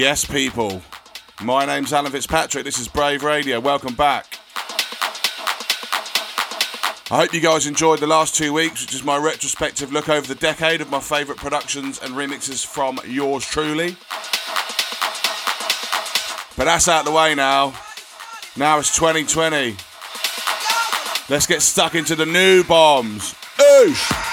Yes, people. My name's Alan Fitzpatrick. This is Brave Radio. Welcome back. I hope you guys enjoyed the last two weeks, which is my retrospective look over the decade of my favourite productions and remixes from yours truly. But that's out the way now. Now it's 2020. Let's get stuck into the new bombs. Oosh!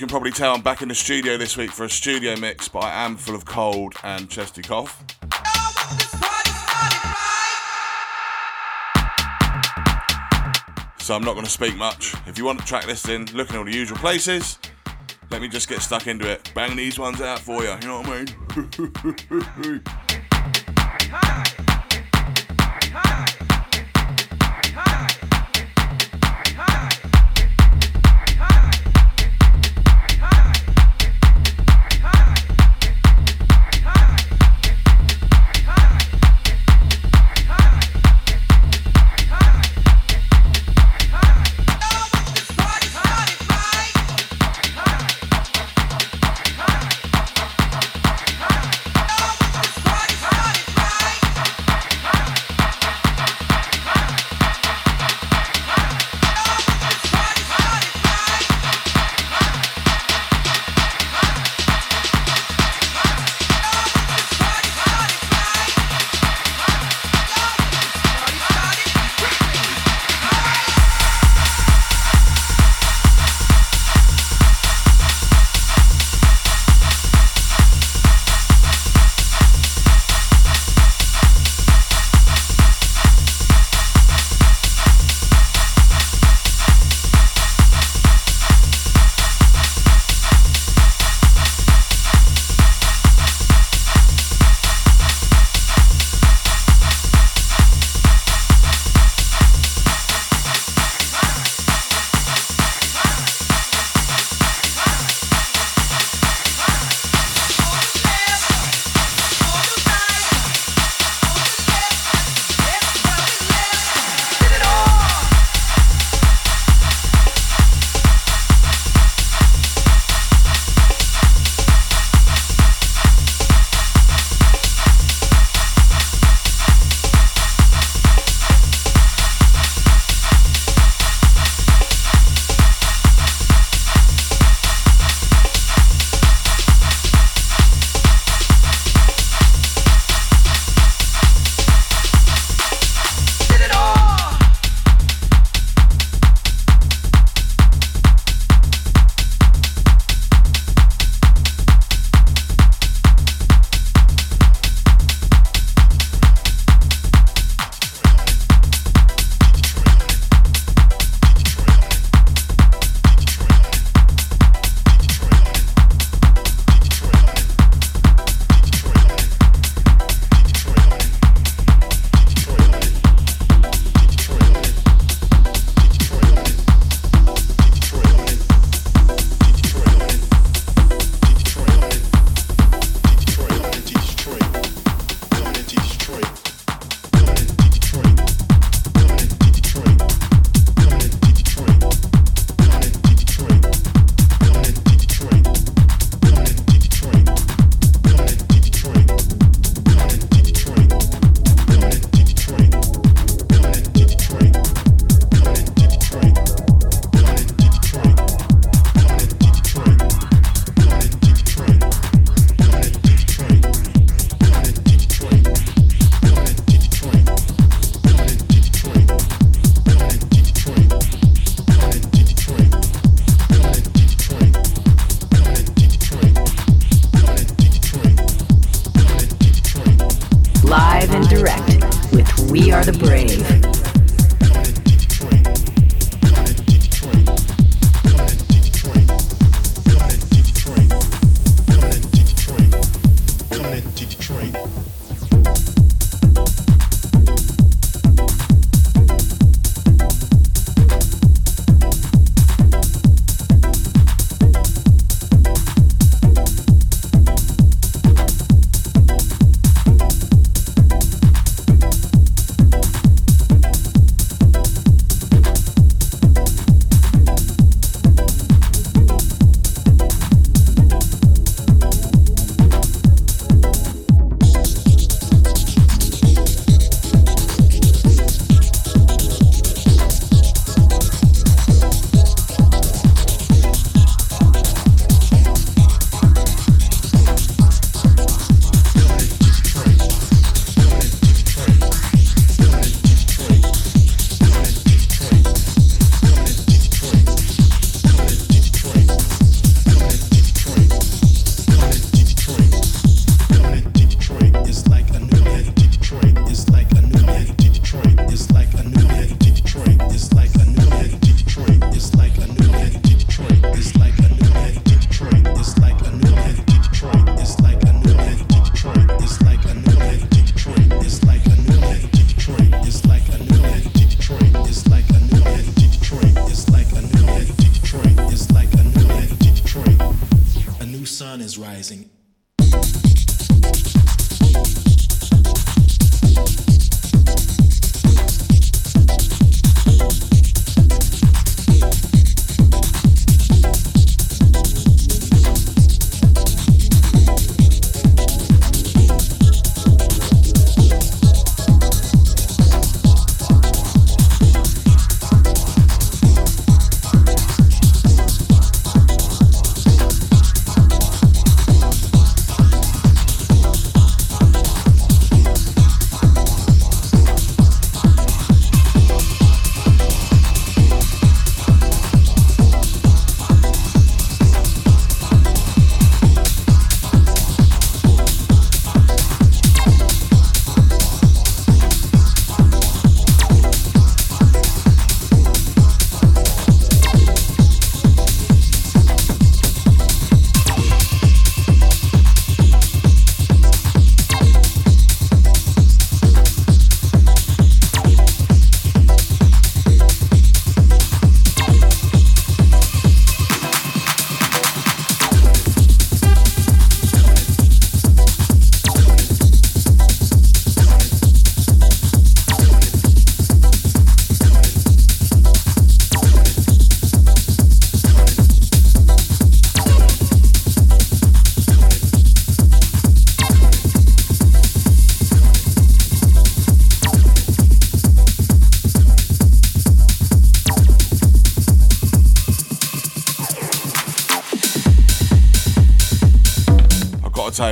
Can probably tell, I'm back in the studio this week for a studio mix, but I am full of cold and chesty cough. So I'm not going to speak much. If you want to track this in, look in all the usual places. Let me just get stuck into it. Bang these ones out for you, you know what I mean?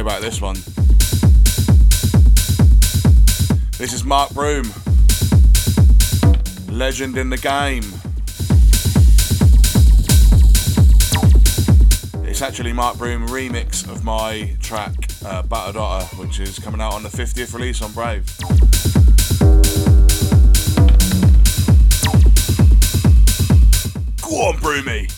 about this one. This is Mark Broom, legend in the game. It's actually Mark Broom remix of my track uh, Otter, which is coming out on the 50th release on Brave. Go on, Broomy!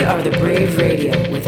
We are the Brave Radio with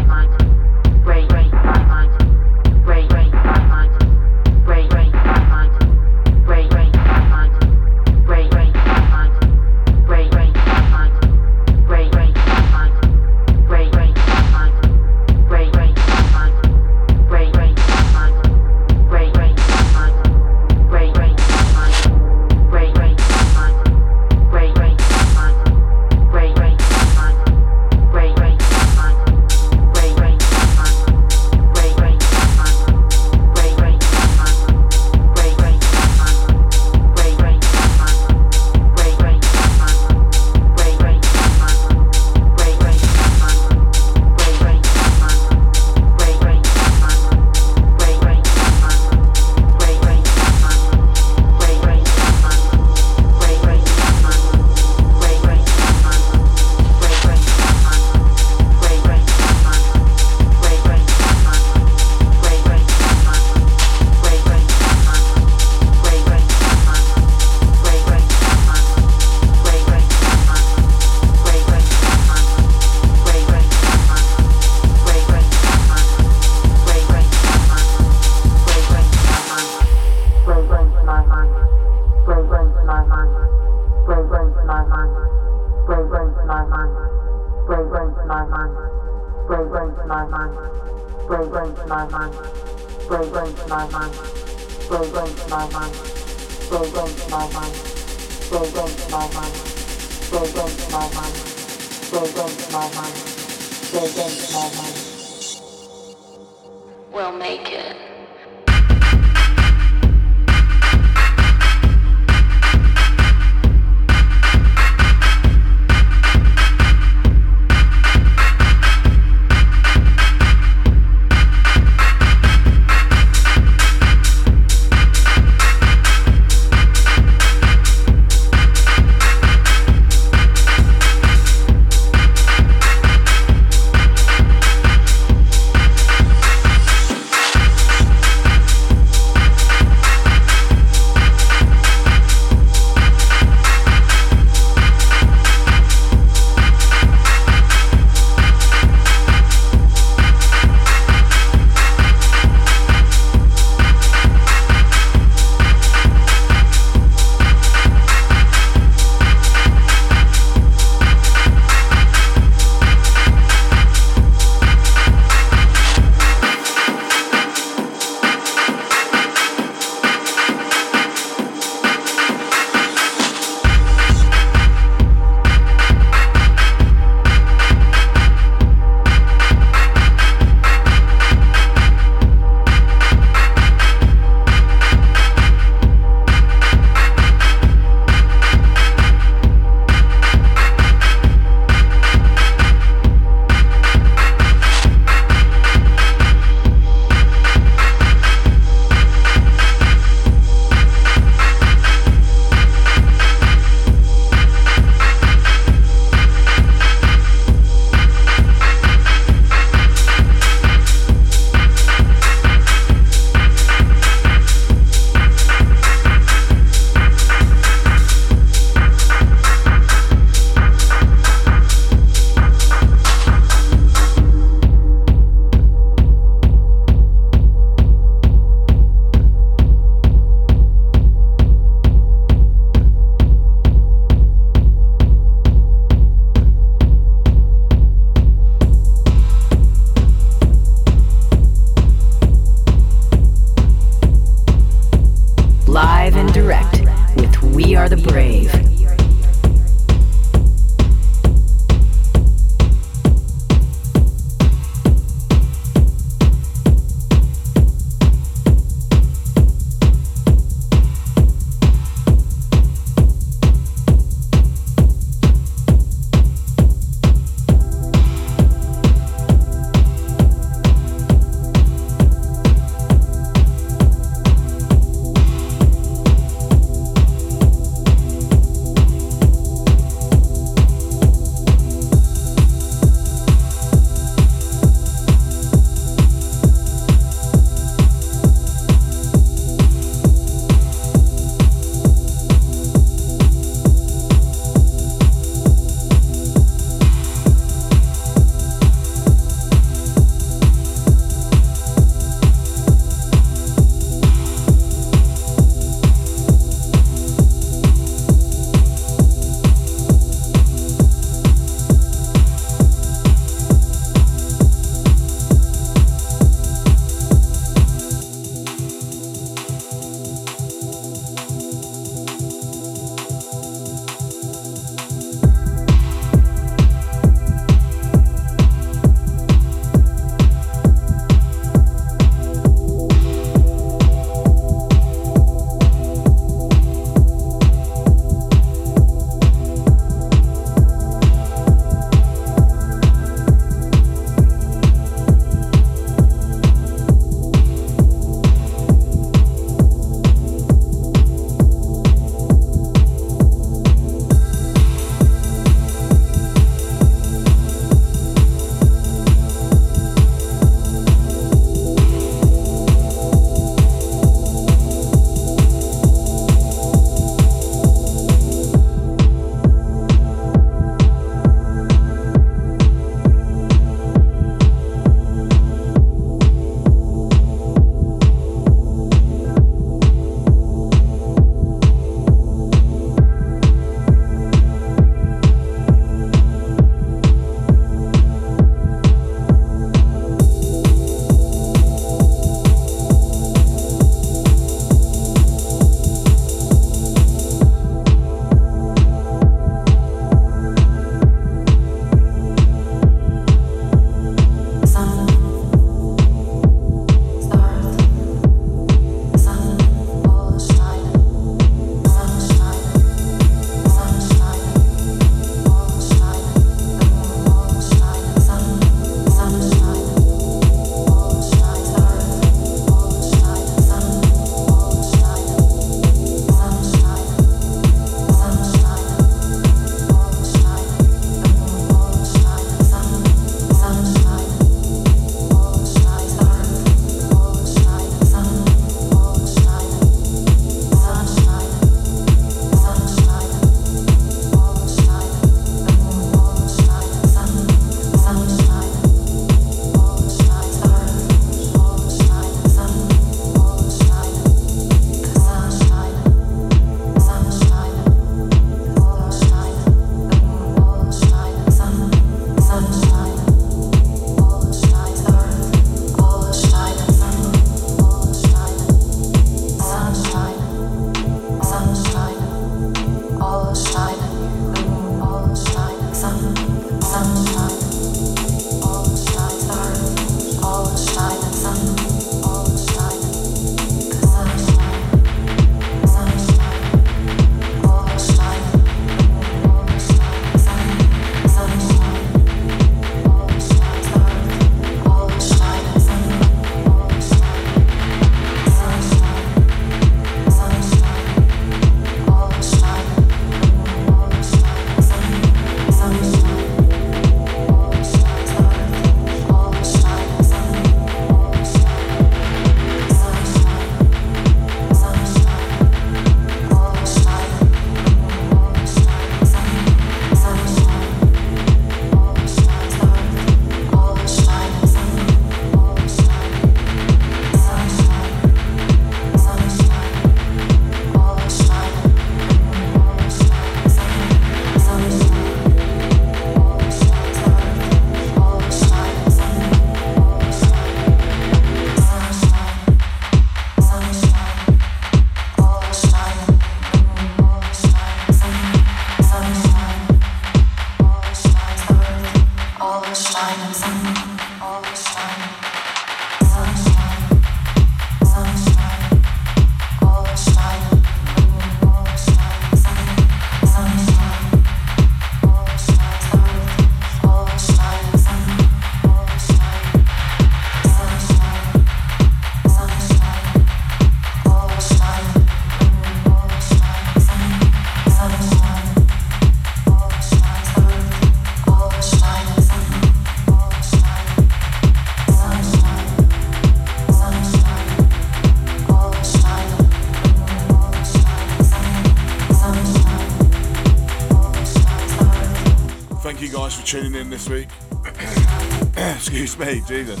week. Excuse me, Jesus.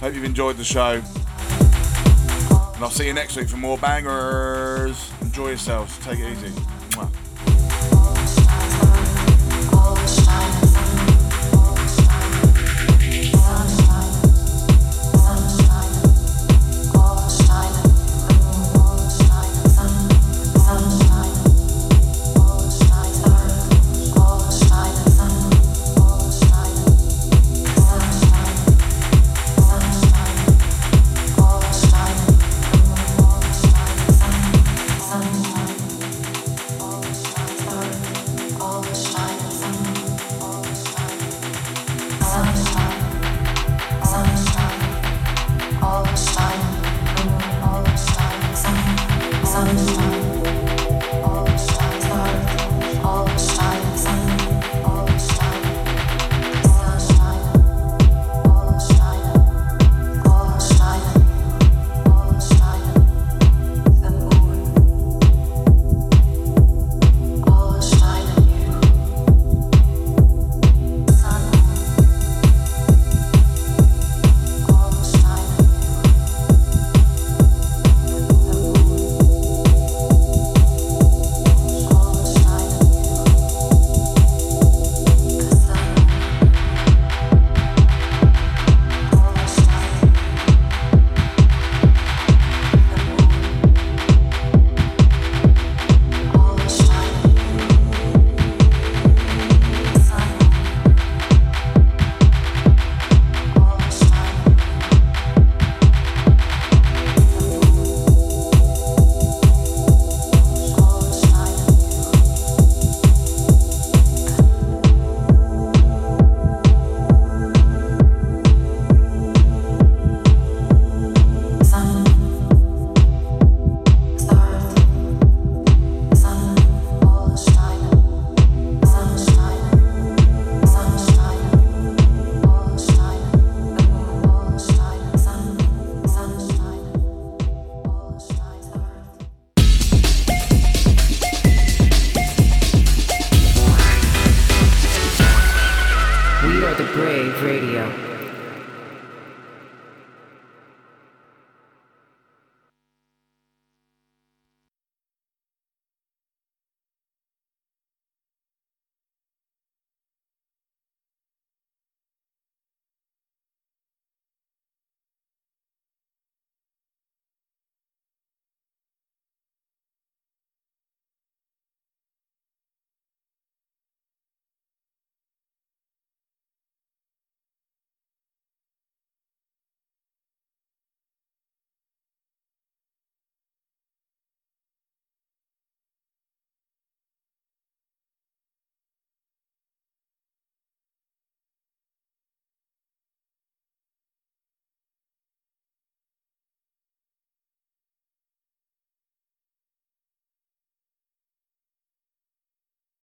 Hope you've enjoyed the show. And I'll see you next week for more bangers. Enjoy yourselves. Take it easy.